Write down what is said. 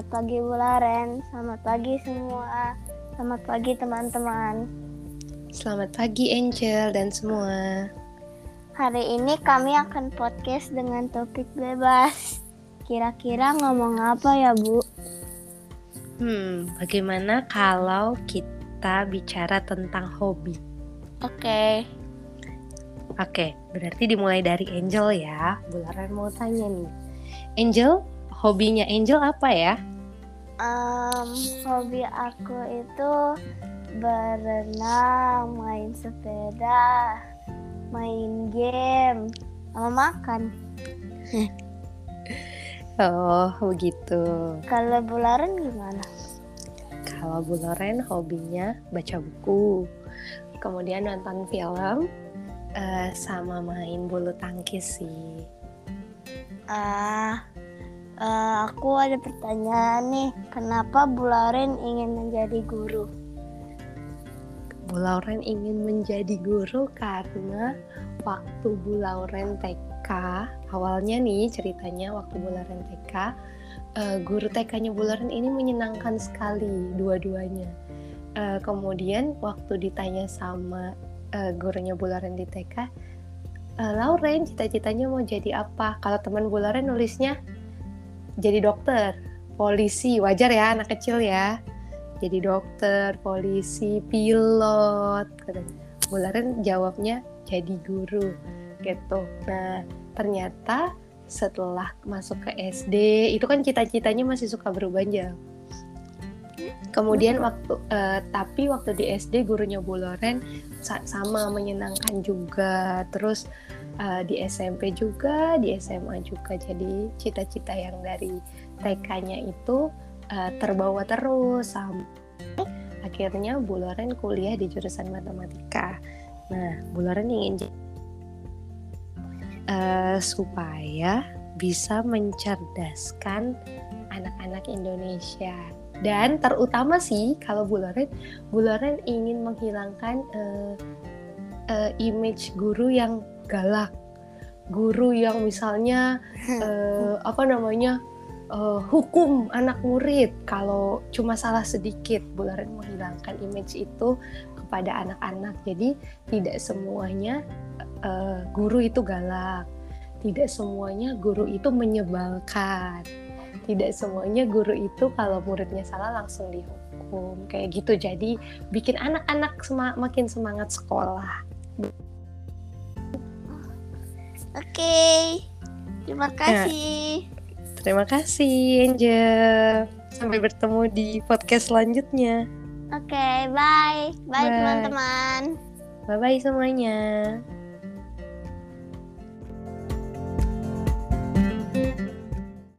Selamat pagi Bularen, selamat pagi semua, selamat pagi teman-teman. Selamat pagi Angel dan semua. Hari ini kami akan podcast dengan topik bebas. Kira-kira ngomong apa ya Bu? Hmm, bagaimana kalau kita bicara tentang hobi? Oke. Oke, berarti dimulai dari Angel ya. Bularan mau tanya nih. Angel, hobinya Angel apa ya? Um, hobi aku itu berenang, main sepeda, main game, sama makan. Oh, begitu. Kalau Bularen gimana? Kalau Bu Loren hobinya baca buku, kemudian nonton film, eh, sama main bulu tangkis sih. Ah, eh, aku ada pertanyaan nih. Kenapa Bularen ingin menjadi guru? Bu Lauren ingin menjadi guru karena waktu Bu Lauren TK awalnya nih ceritanya waktu Bu Lauren TK eh, guru TK-nya Bu Lauren ini menyenangkan sekali dua-duanya Eh, kemudian waktu ditanya sama eh, gurunya Bu Lauren di TK "Eh, Lauren cita-citanya mau jadi apa kalau teman Bu Lauren nulisnya jadi dokter polisi wajar ya anak kecil ya jadi dokter, polisi, pilot. Bularen jawabnya jadi guru gitu. Nah ternyata setelah masuk ke SD itu kan cita-citanya masih suka berubah aja. Kemudian waktu eh, tapi waktu di SD gurunya Bu Loren sa- sama menyenangkan juga. Terus eh, di SMP juga, di SMA juga. Jadi cita-cita yang dari TK-nya itu eh, terbawa terus sampai akhirnya Bu Loren kuliah di jurusan matematika. Nah, Bu Loren ingin eh, supaya bisa mencerdaskan anak-anak Indonesia dan terutama sih kalau Bu Loren, Bu Loren ingin menghilangkan eh, eh, image guru yang galak, guru yang misalnya eh, apa namanya eh, hukum anak murid. Kalau cuma salah sedikit. Bu Loren menghilangkan image itu kepada anak-anak. Jadi tidak semuanya eh, guru itu galak, tidak semuanya guru itu menyebalkan. Tidak semuanya guru itu kalau muridnya salah langsung dihukum. Kayak gitu. Jadi bikin anak-anak sema- makin semangat sekolah Oke. Terima kasih. terima kasih Angel sampai bertemu di podcast selanjutnya Oke, bye. Bye Bye. teman-teman. bye bye semuanya